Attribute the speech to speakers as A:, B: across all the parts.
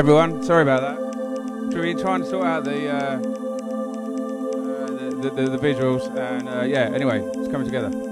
A: Everyone. Sorry about that. We've been trying to sort out the uh, uh, the, the, the, the visuals, and uh, yeah. Anyway, it's coming together.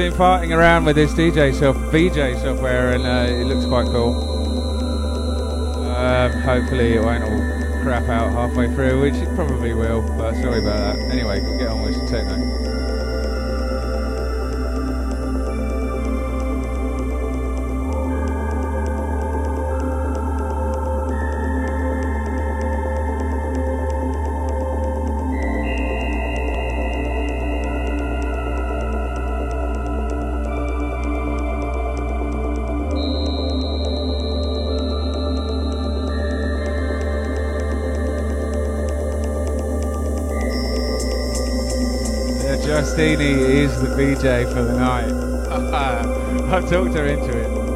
A: Been farting around with this DJ soft VJ software, and uh, it looks quite cool. Um, hopefully, it won't all crap out halfway through, which it probably will. But sorry about that. Anyway, we'll get on with some techno. Yeah, is the VJ for the night. I've talked her into it.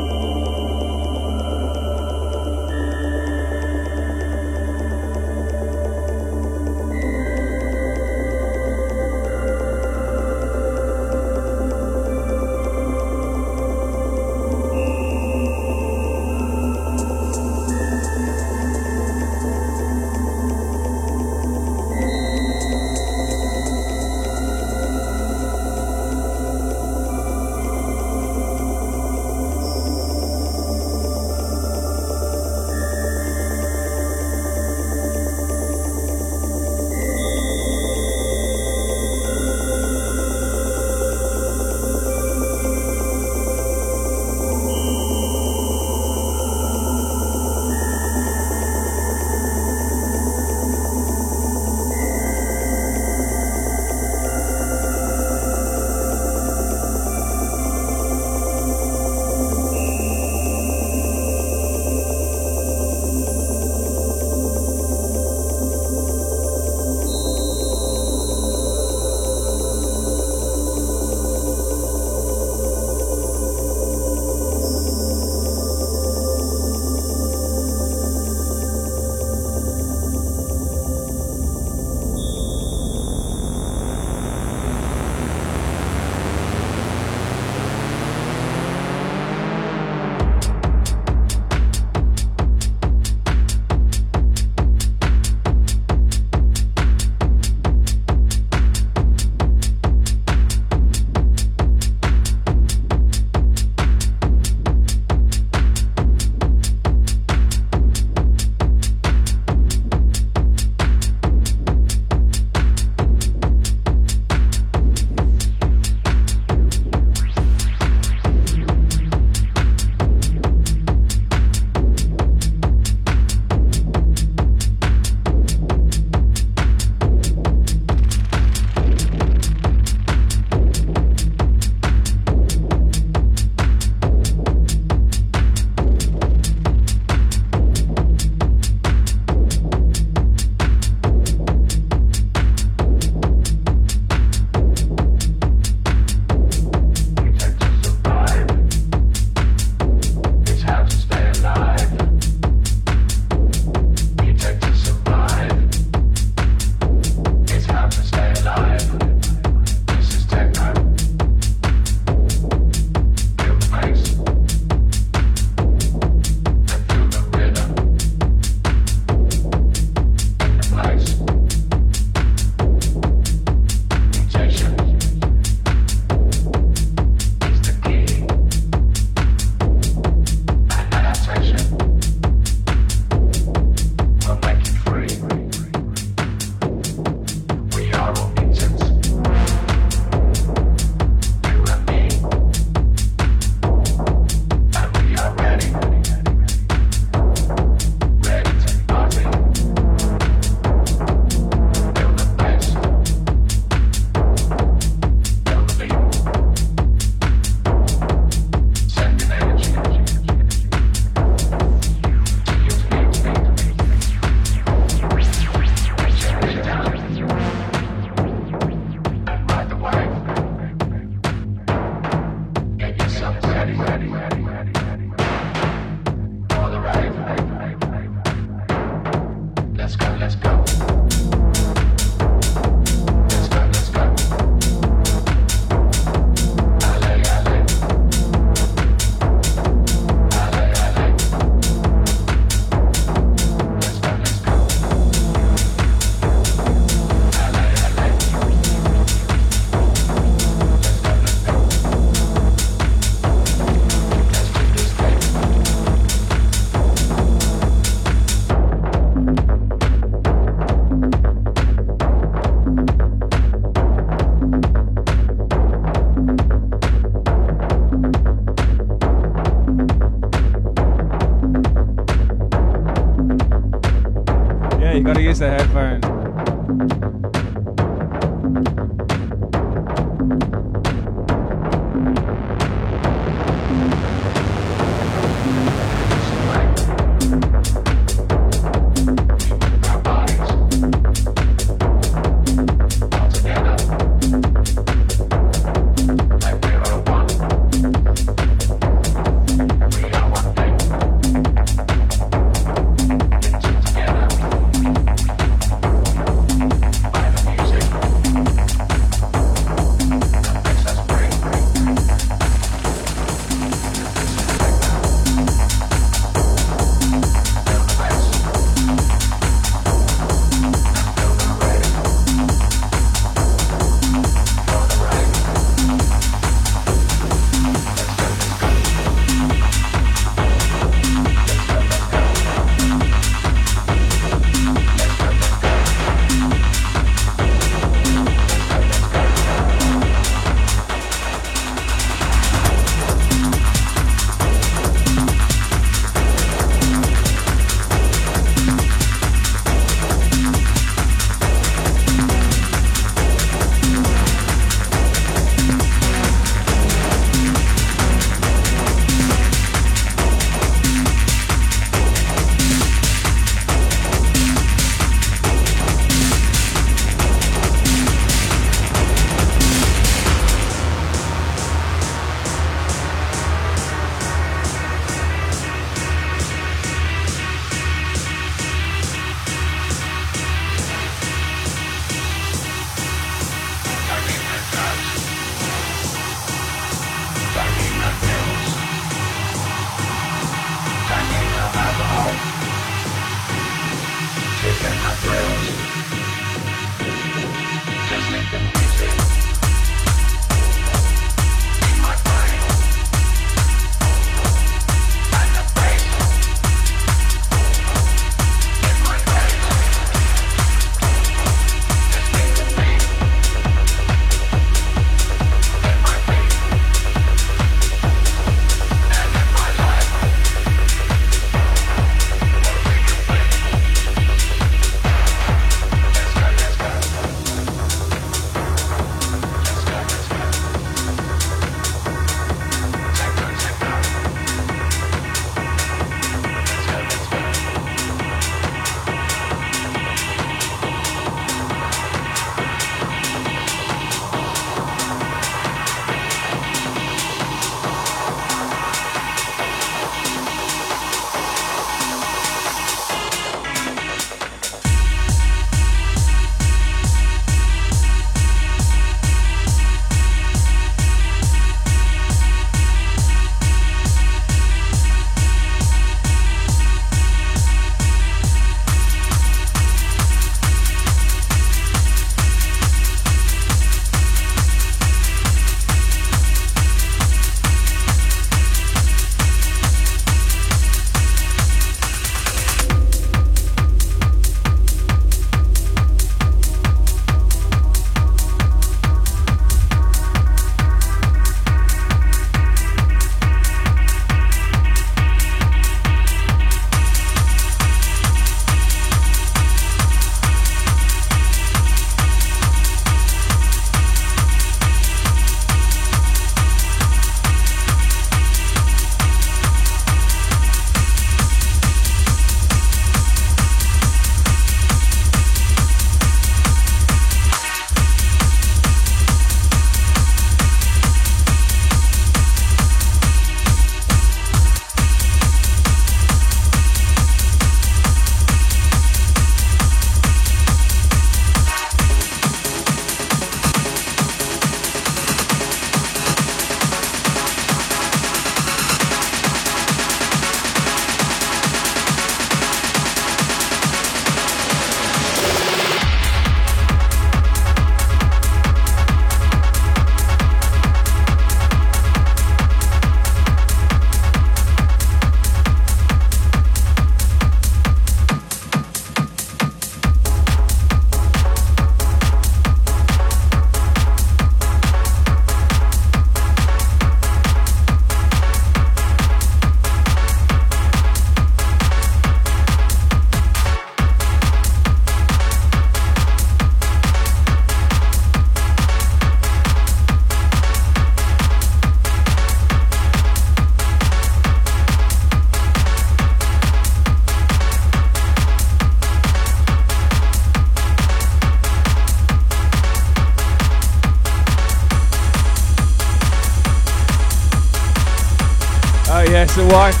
A: reason why.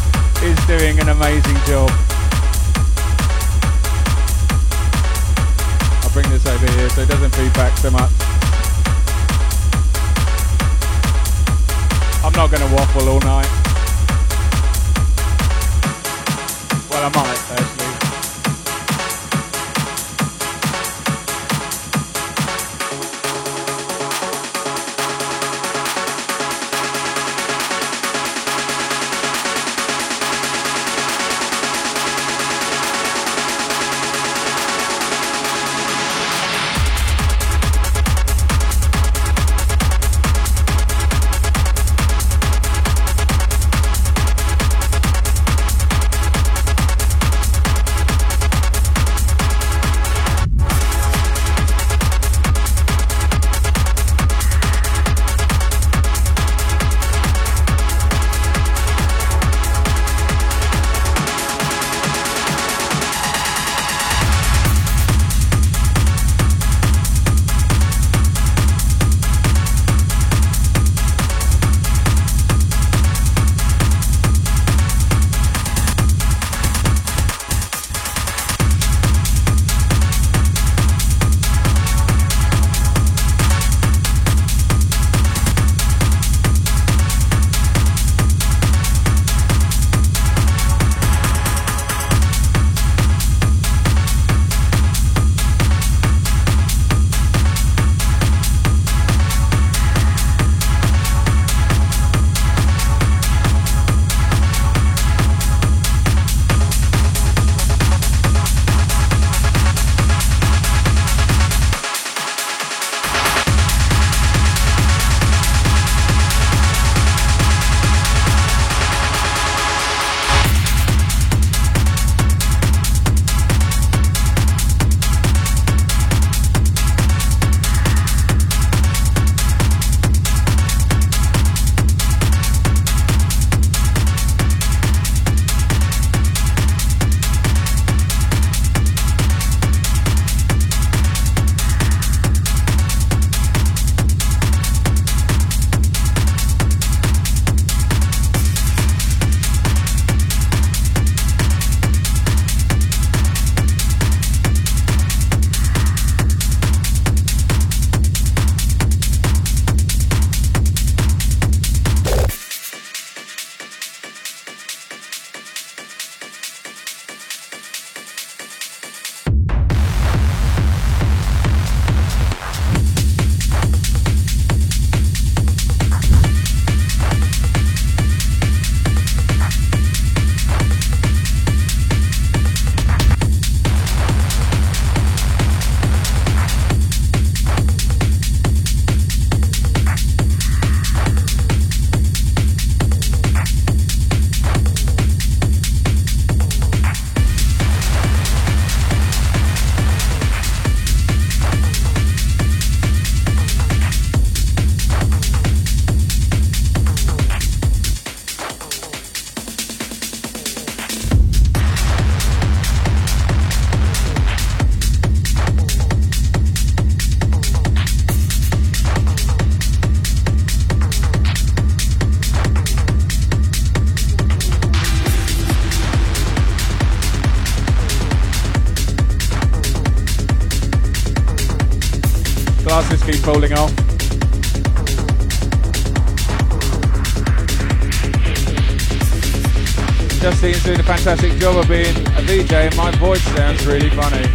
A: fantastic job of being a DJ. My voice sounds really funny.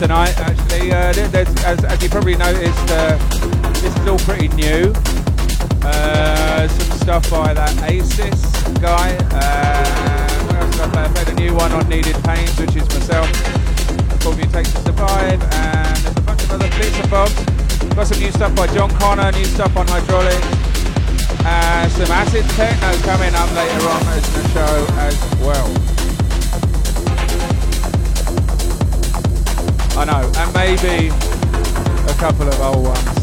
A: Tonight. Actually, uh, as, as, you probably noticed, uh, this is all pretty new. Uh, some stuff by that A*S*Y*S guy. I've I played? a new one on Needed Pains, which is myself. Called Mutate to Survive, and there's a bunch of other bits and bobs. Got some new stuff by Jon Connor, new stuff on Hydraulics. Uh, some acid techno coming up later on in the show as well. I know, and maybe a couple of old ones.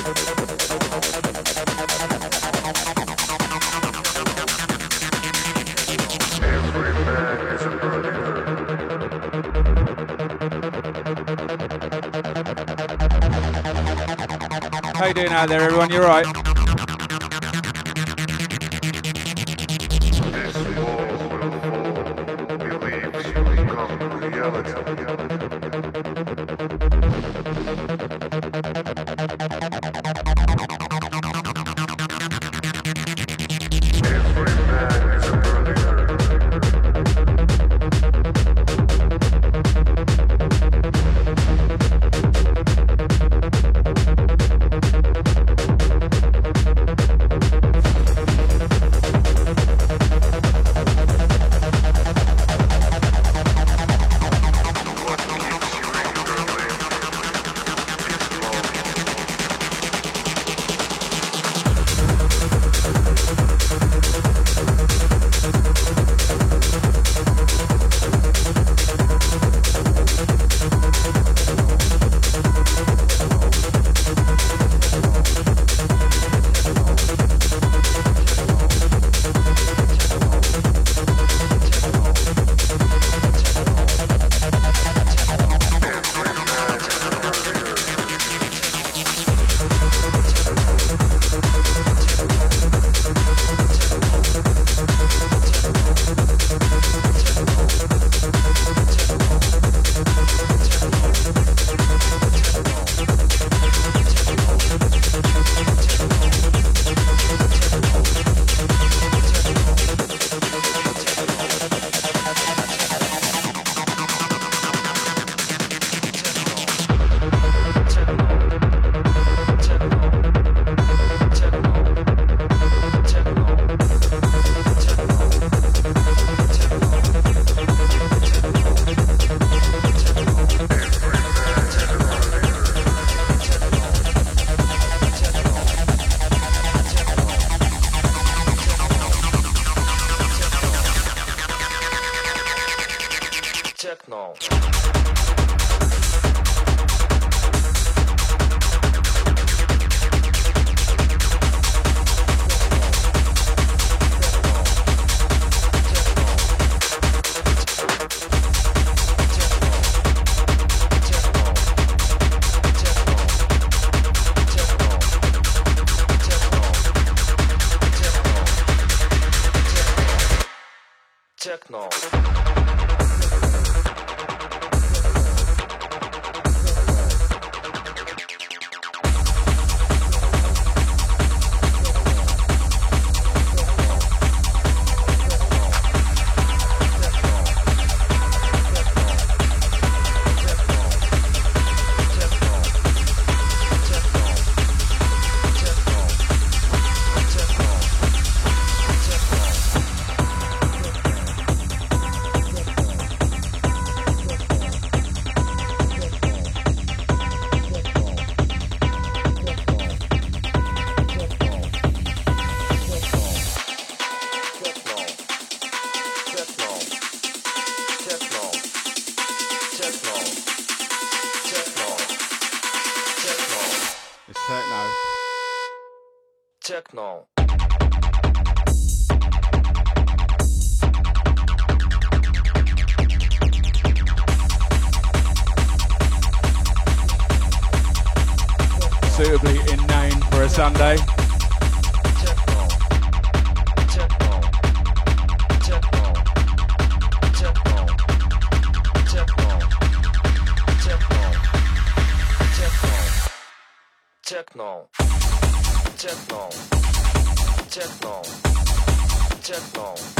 B: How you doing out there, everyone? You're right.
A: techno. Techno. Suitably inane for a Sunday. チェットンチェッノンチェッノン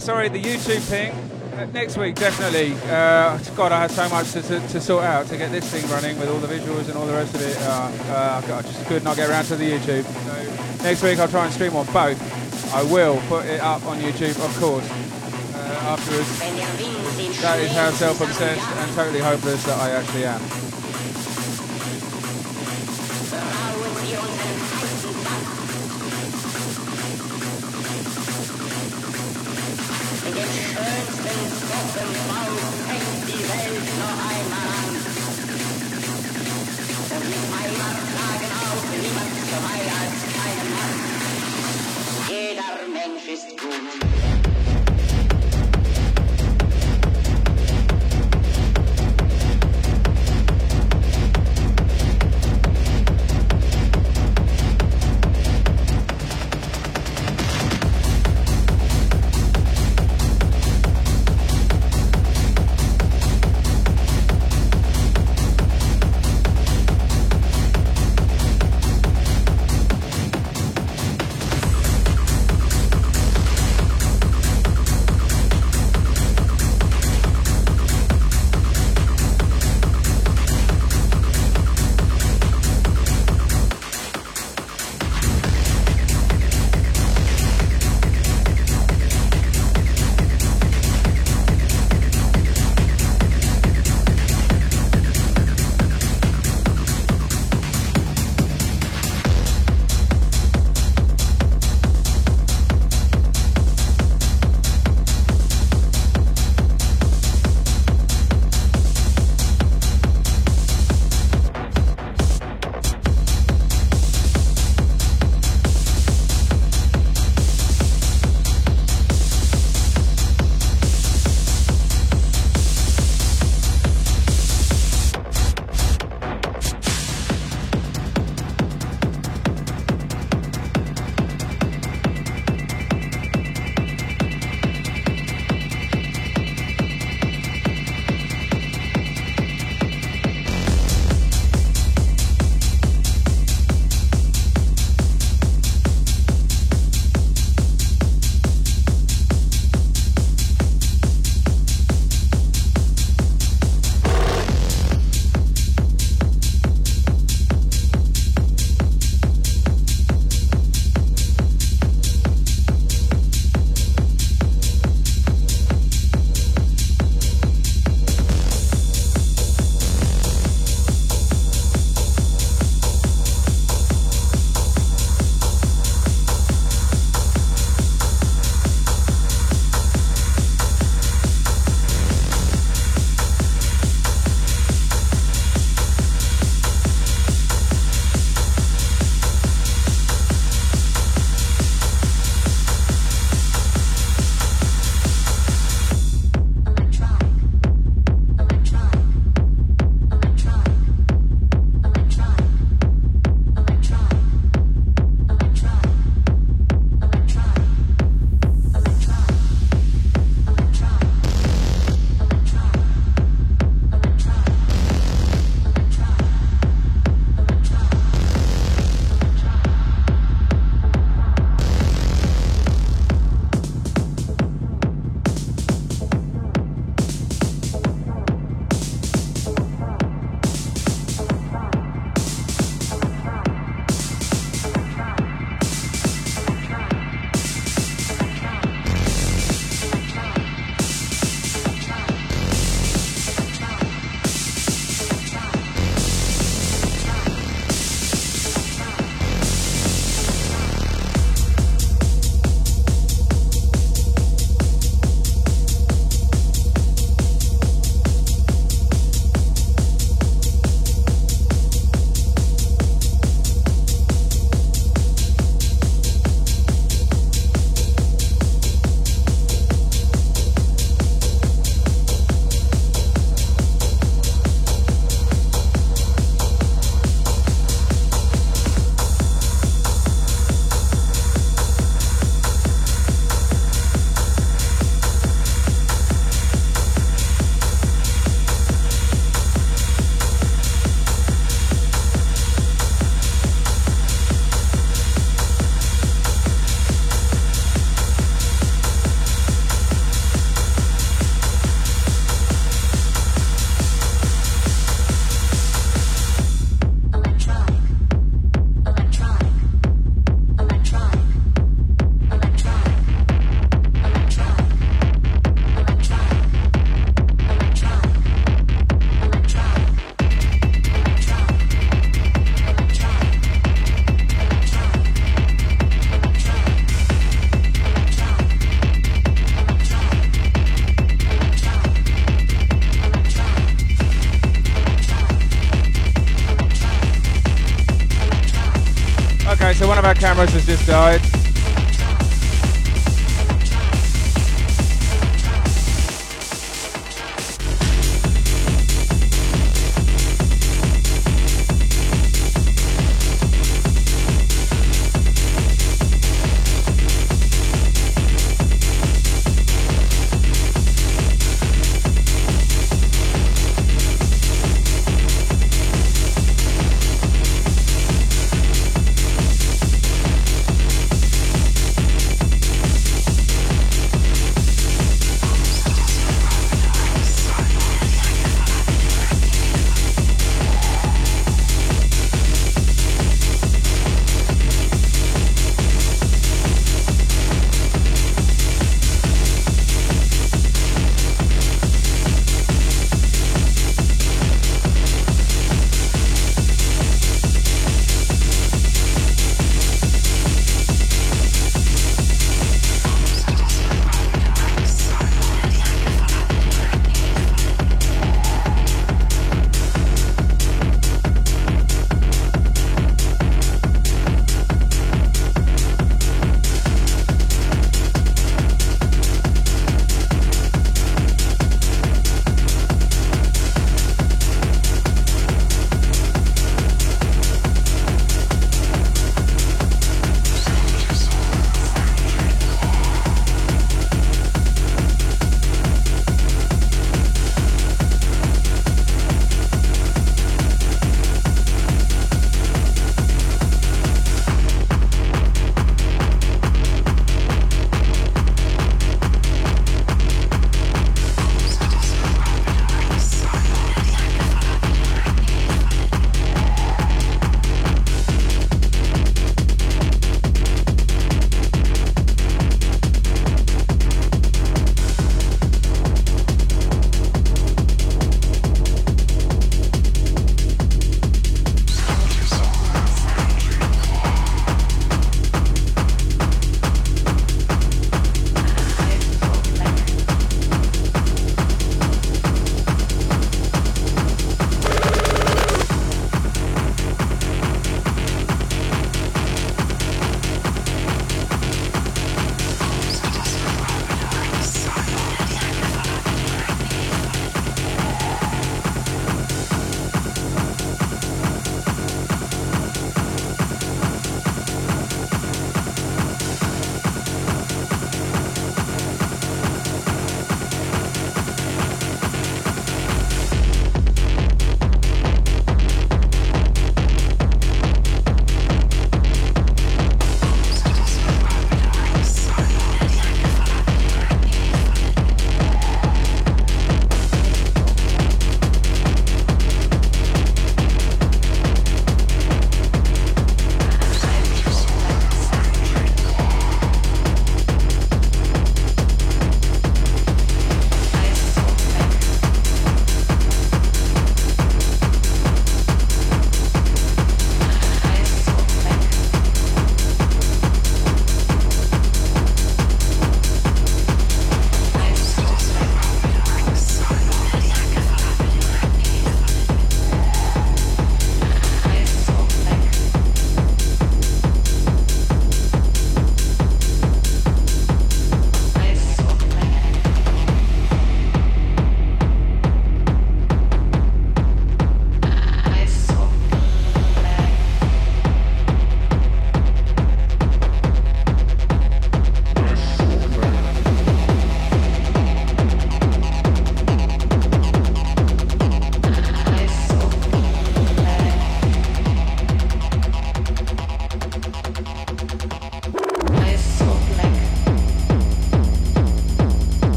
A: sorry, the YouTube ping. Uh, next week, definitely. Uh, God, I had so much to, to, to, sort out to get this thing running with all the visuals and all the rest of it. Uh, uh, God, I just could not get around to the YouTube. So next week, I'll try and stream on both. I will put it up on YouTube, of course, uh, afterwards. That is how self-obsessed and totally hopeless that I actually am. fist go.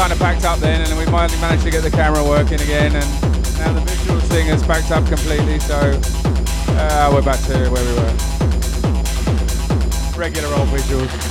A: Kind of packed up then, and we finally managed to get the camera working again, and now the visuals thing has packed up completely, so uh, we're back to where we were. Regular old visuals.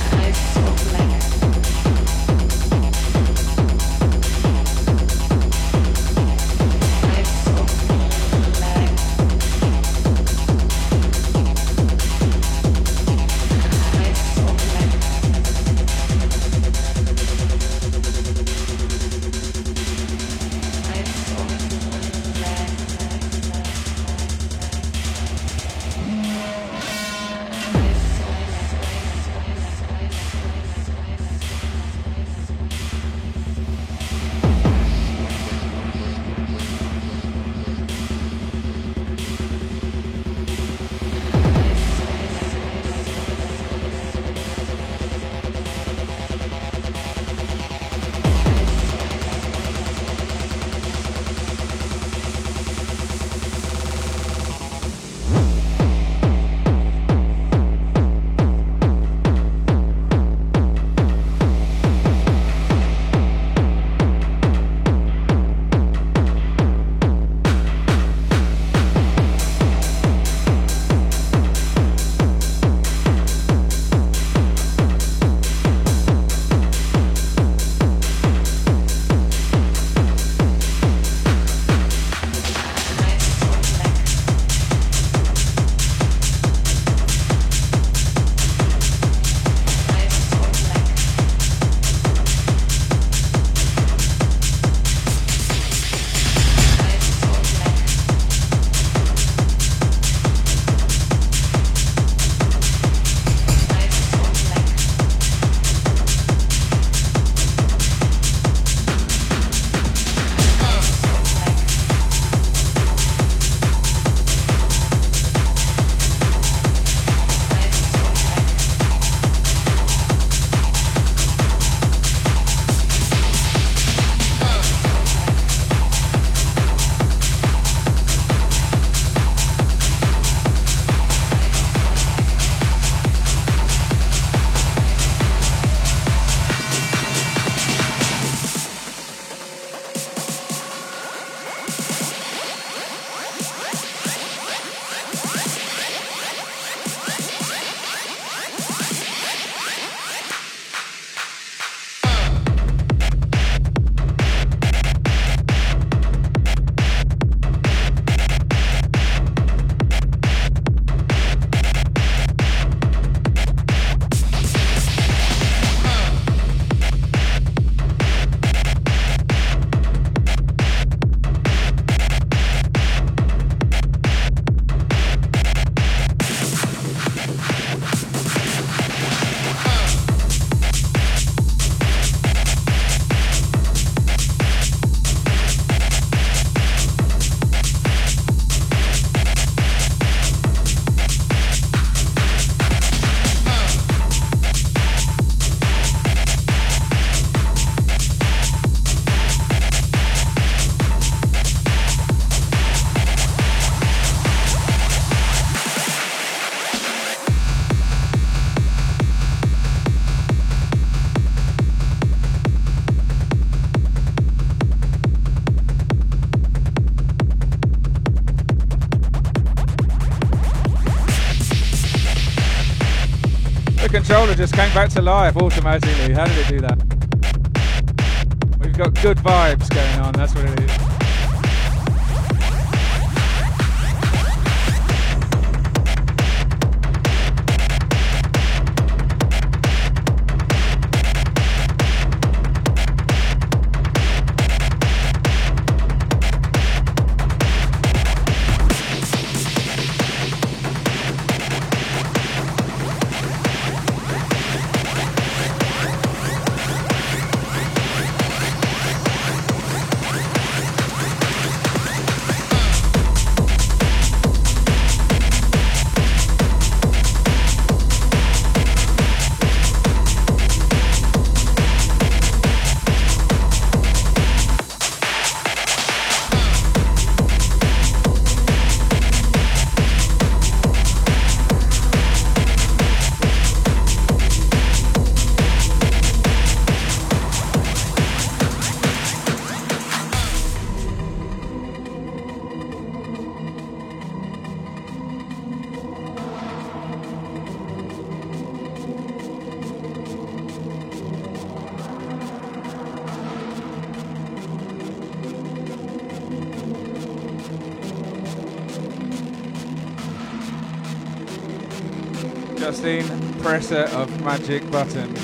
A: Controller just came back to life automatically. How did it do that? We've got good vibes going on, that's what it is. Presser of magic buttons.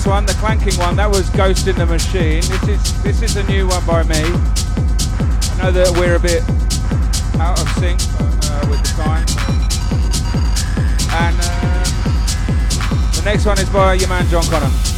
A: Last one, the clanking one, that was Ghost in the Machine. This is this is a new one by me. I know that we're a bit out of sync uh, with the time. And uh, the next one is by your man Jon Connor.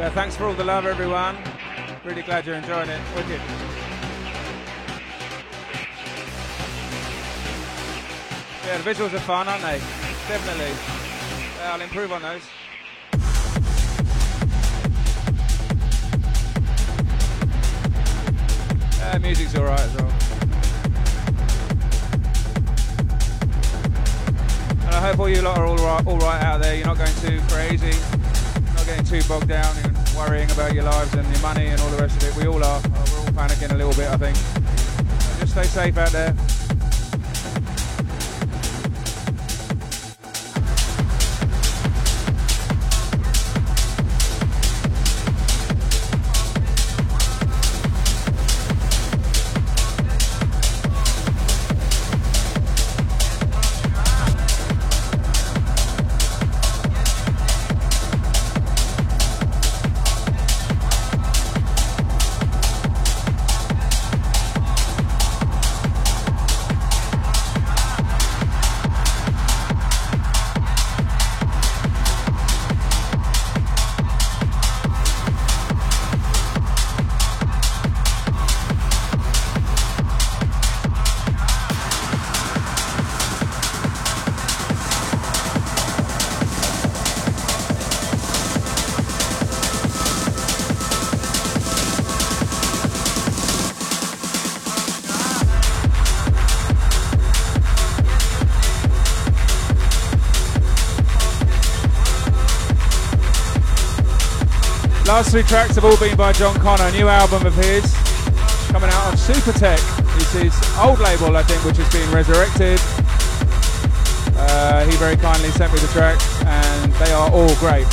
A: Yeah, thanks for all the love, everyone. Really glad you're enjoying it. Wicked. Yeah, the visuals are fun, aren't they? Definitely. Yeah, I'll improve on those. Yeah, music's alright as well. And I hope all you lot are all right, all right out there. You're not going too crazy, not getting too bogged down and worrying about your lives and your money and all the rest of it. We all are. We're all panicking a little bit, I think. Just stay safe out there. The last three tracks have all been by Jon Connor, new album of his, coming out on Supertech. It's his old label, I think, which has been resurrected. Uh, he very kindly sent me the tracks, and they are all great.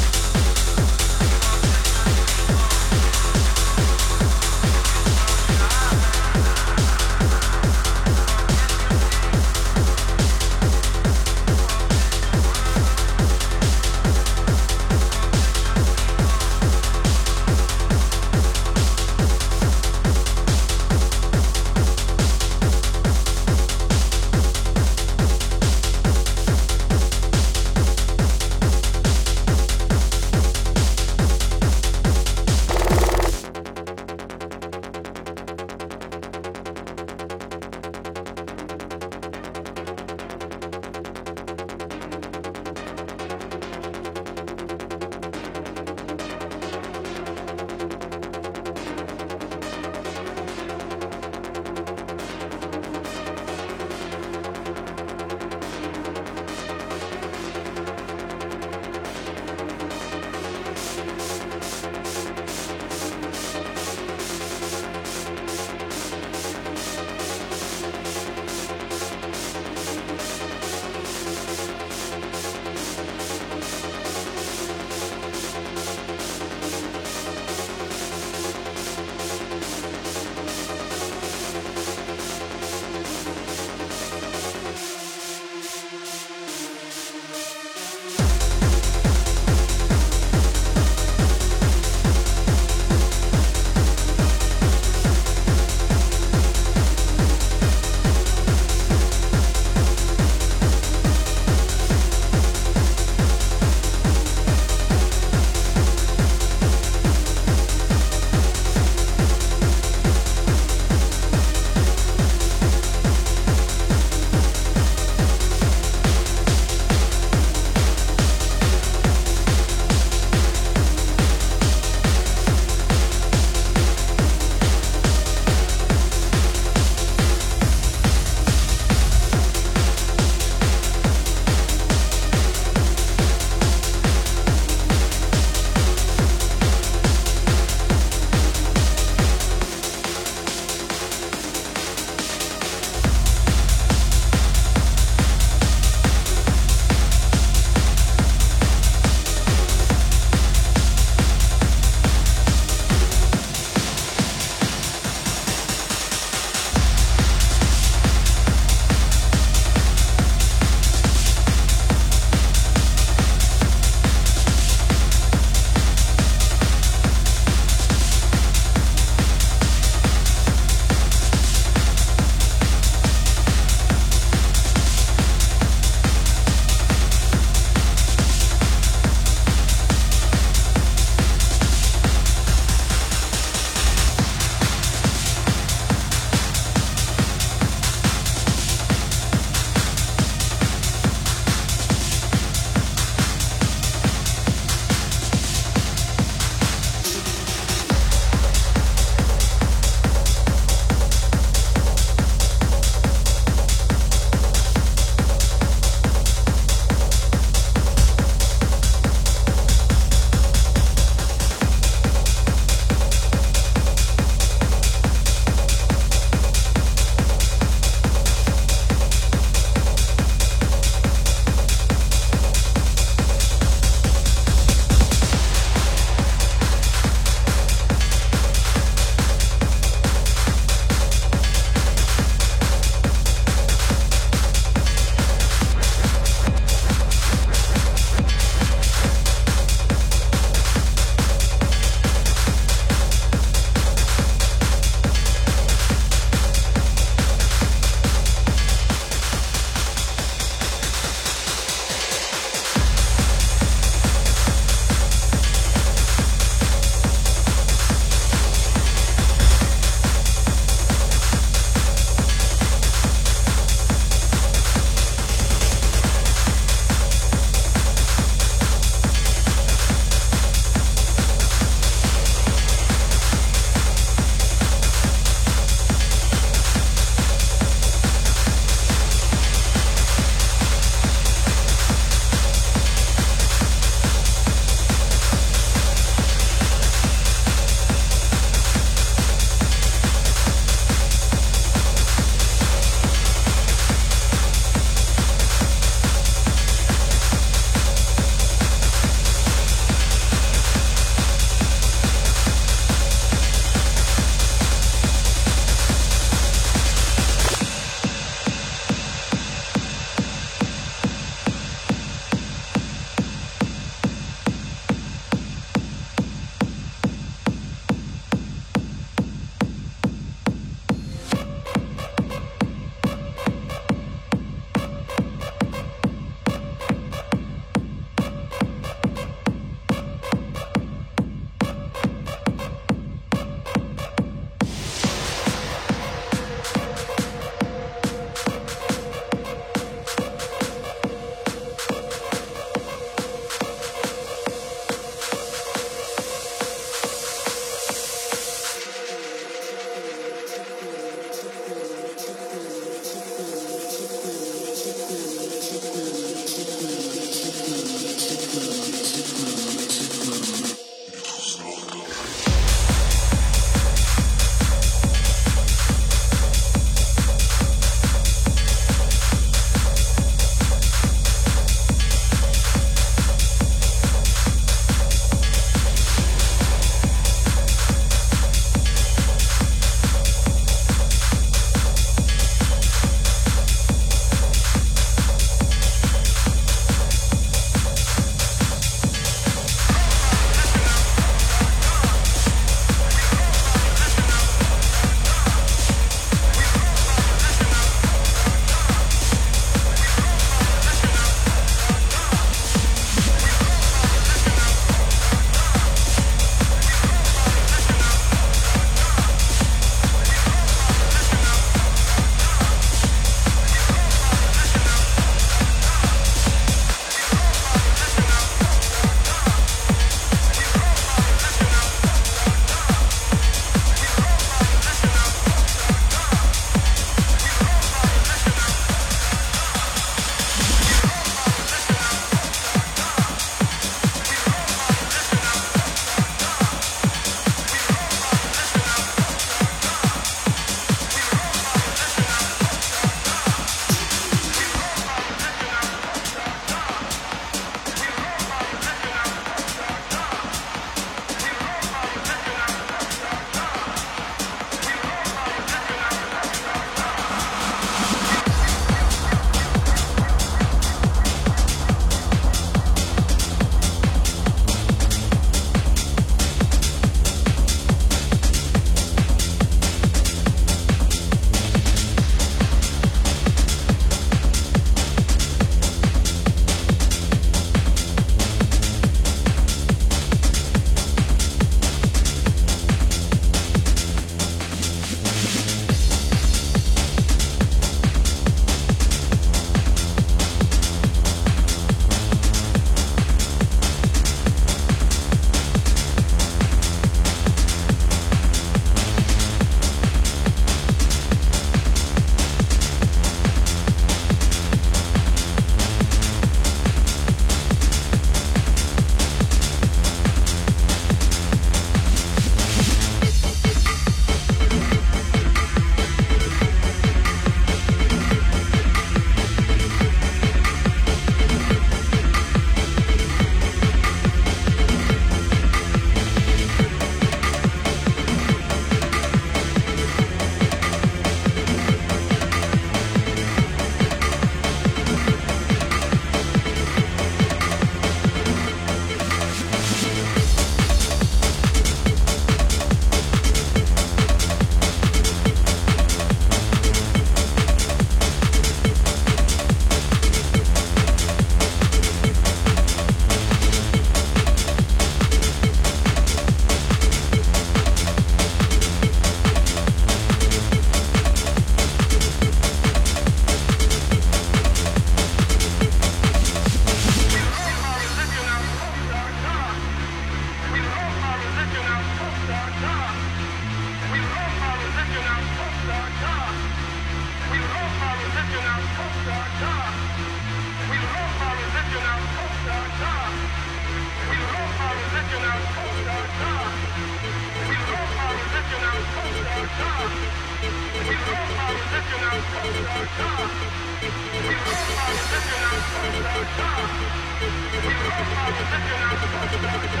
C: ち
A: ょっと待って。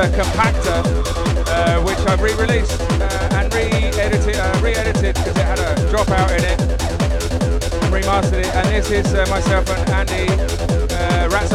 A: Uh, Compactor, uh, which I've re-released uh, and re-edited, uh, re-edited because it had a dropout in it, and remastered it. And this is uh, myself and Andy, uh, Rats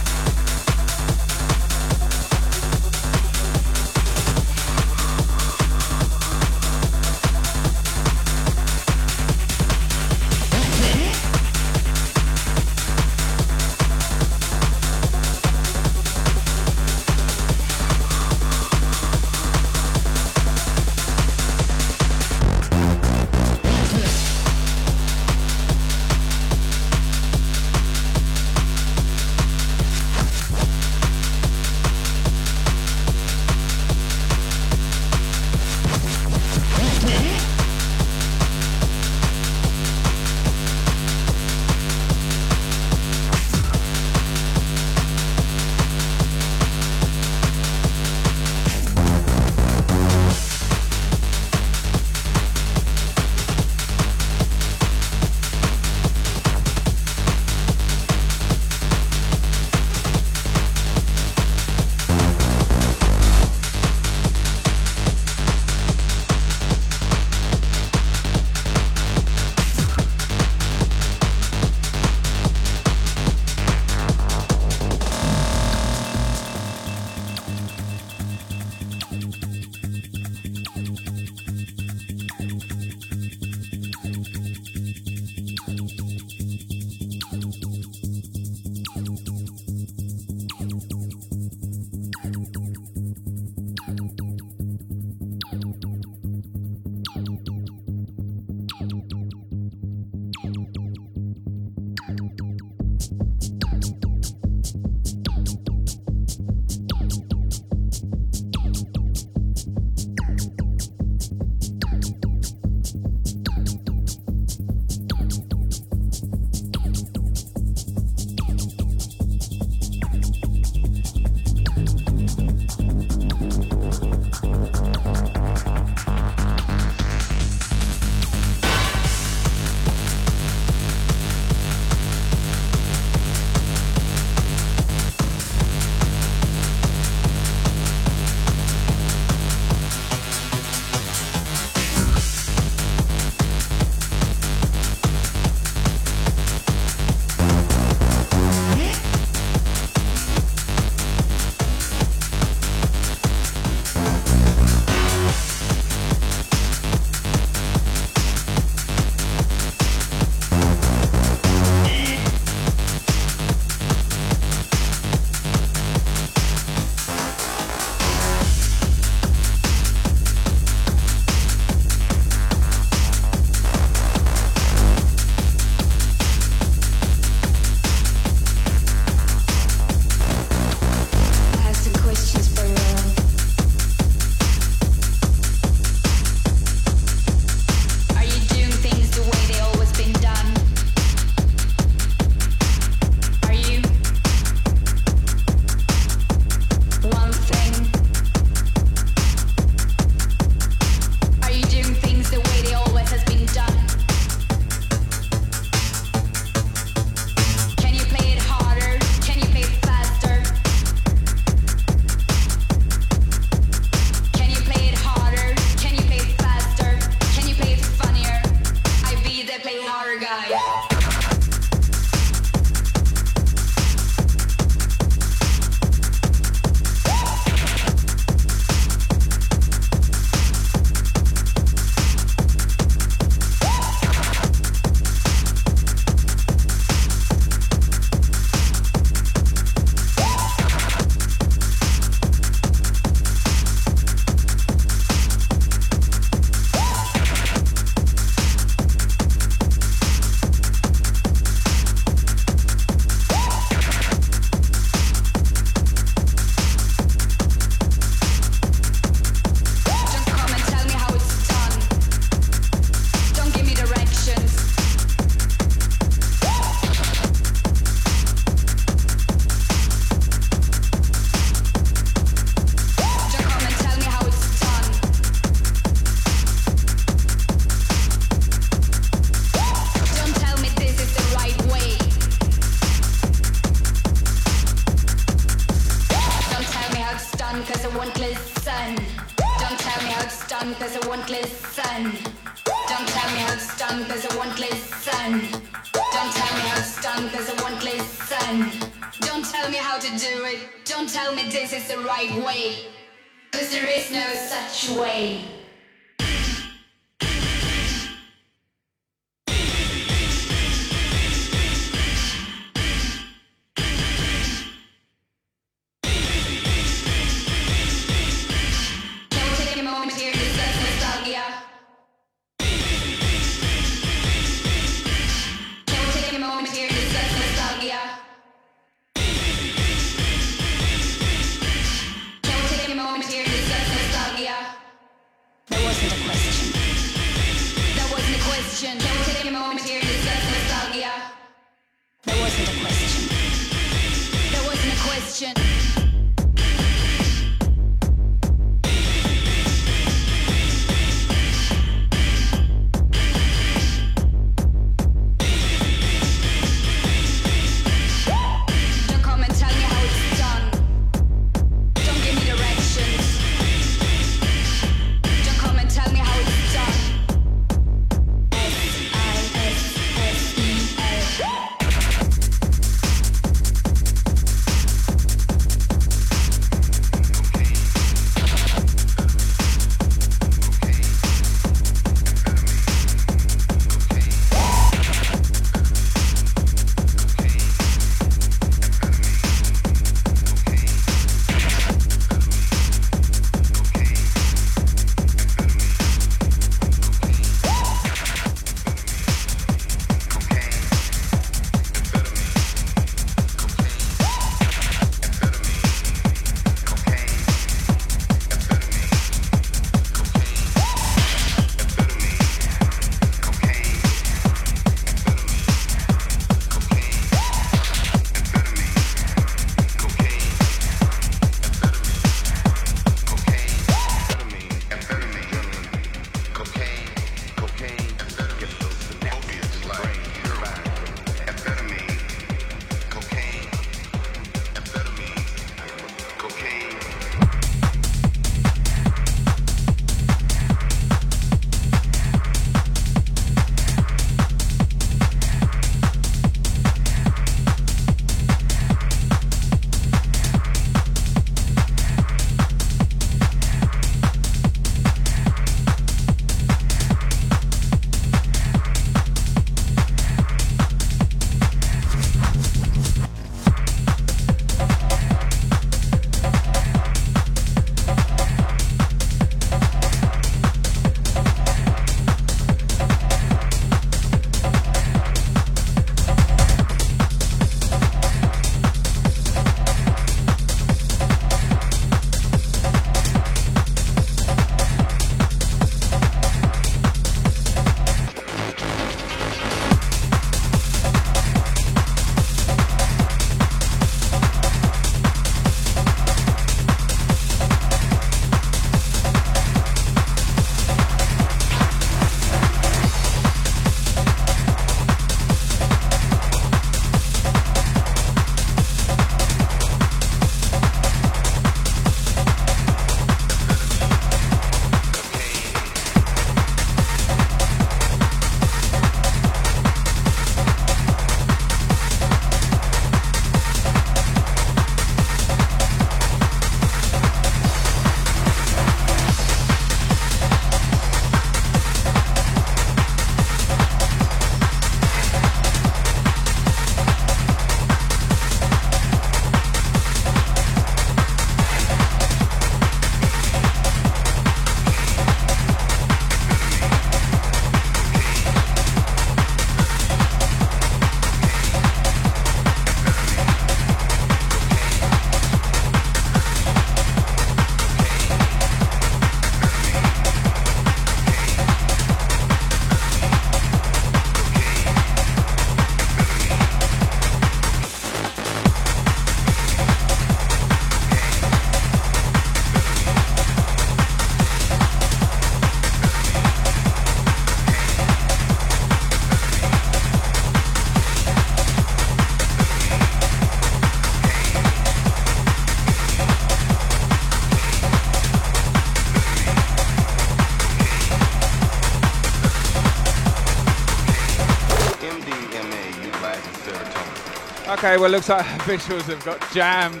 A: Okay, well, looks like officials have got jammed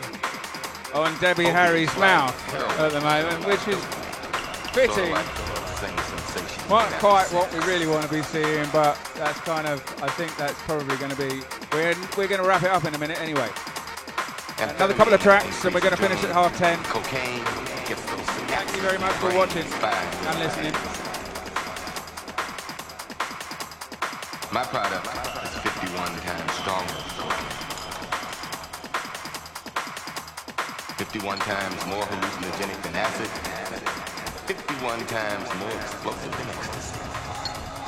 A: on Debbie oh, Harry's mouth at the moment, which is fitting. Not quite what we really want to be seeing, but that's kind of, I think that's probably going to be, we're, we're going to wrap it up in a minute anyway. Another couple of tracks, and we're going to finish at half ten.
D: Cocaine gets those
A: Thank you very much for watching and listening.
D: My product is 51 times stronger. 51 times more hallucinogenic than acid. 51 times more explosive than ecstasy.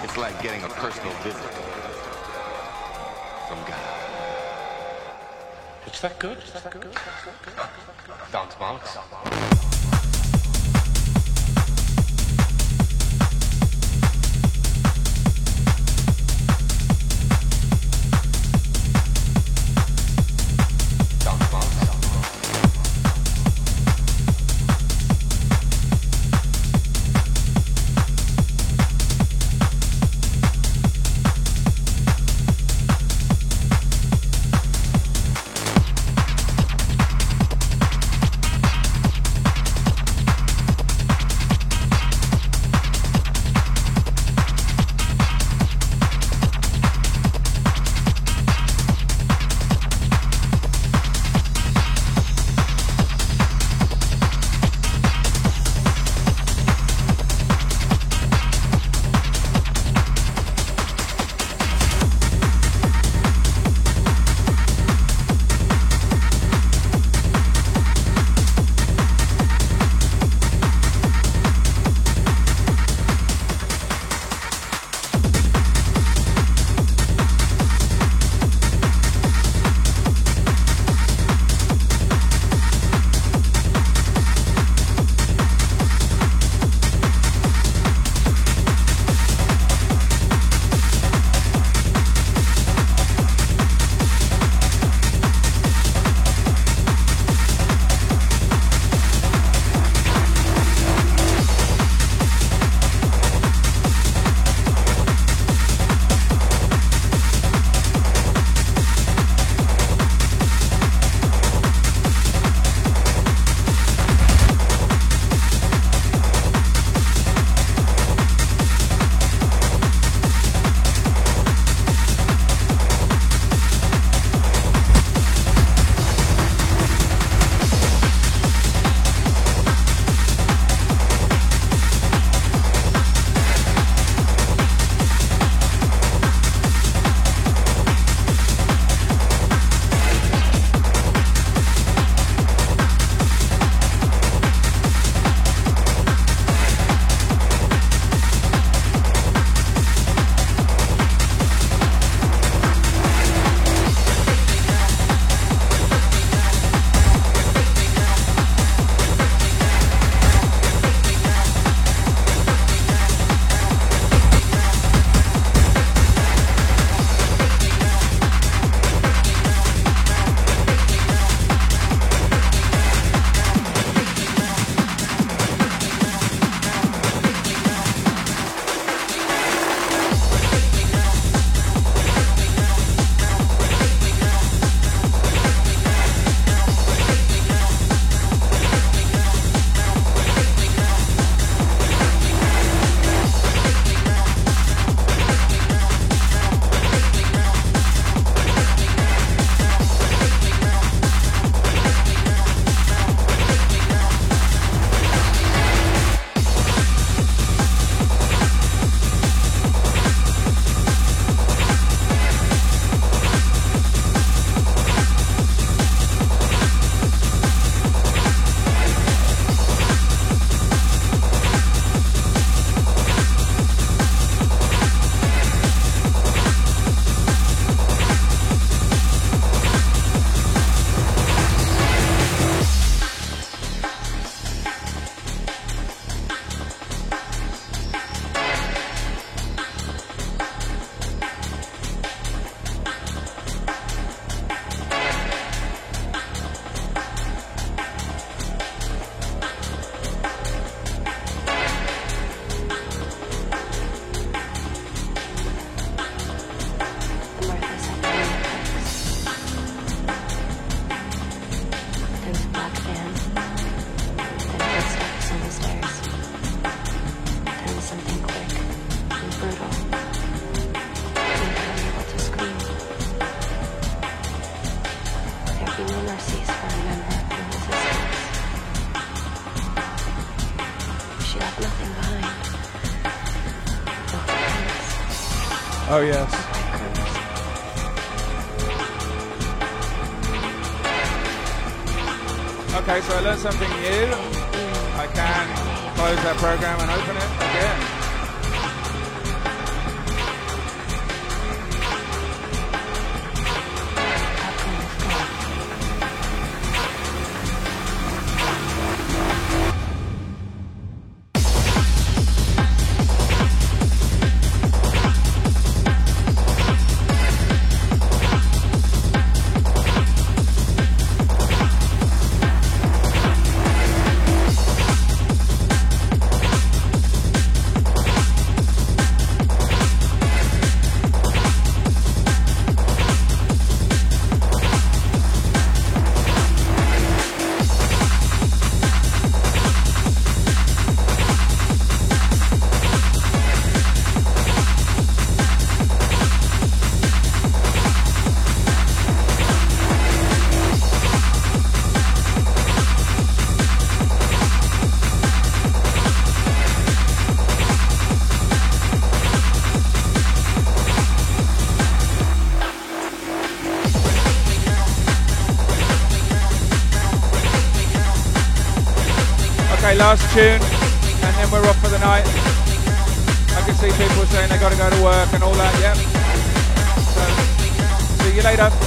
D: It's like getting a personal visit from God.
E: Is that good? Is that good? Dance bounce.
A: Yes. Okay, so I learned something new. I can close that program and last tune, and then we're off for the night. I can see people saying they got to go to work and all that. Yep. So, see you later.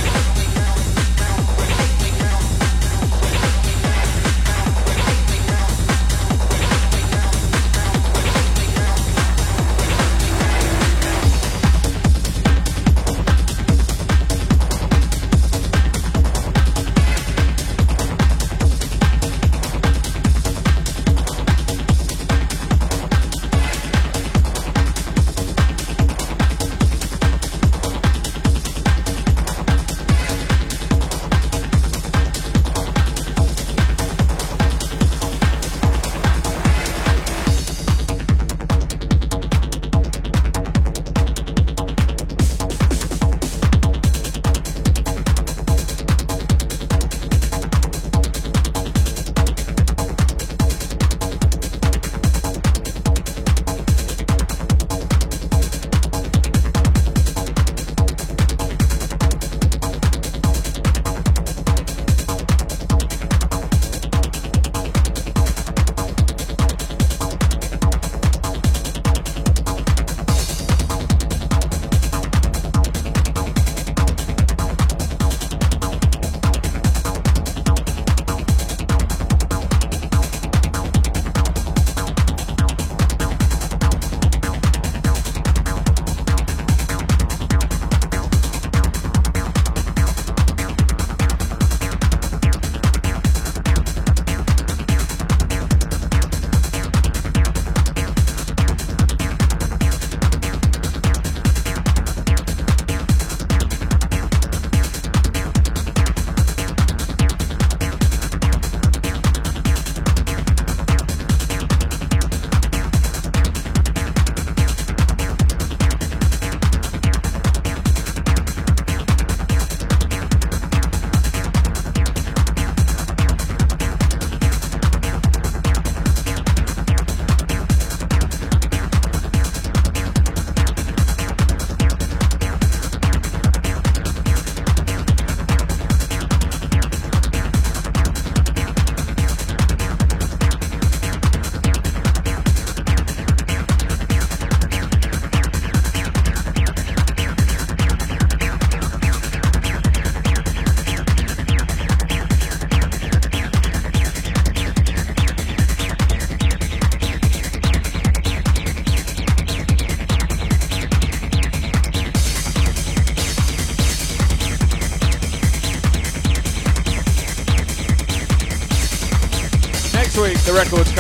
A: The records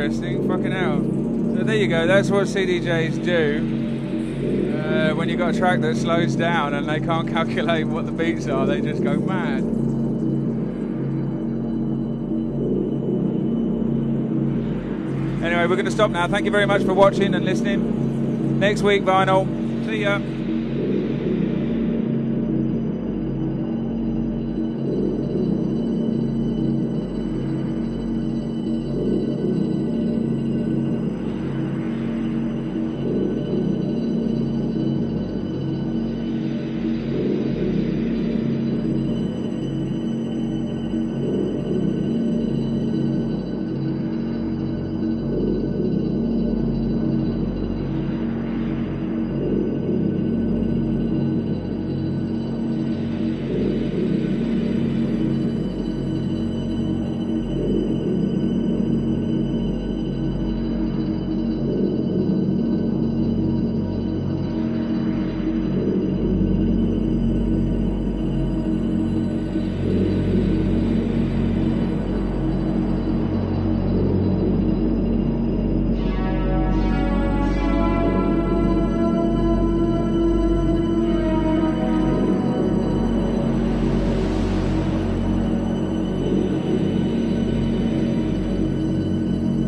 A: interesting. Fucking hell. So there you go. That's what CDJs do. Uh, when you've got a track that slows down and they can't calculate what the beats are, they just go mad. Anyway, we're going to stop now. Thank you very much for watching and listening. Next week, vinyl. See ya.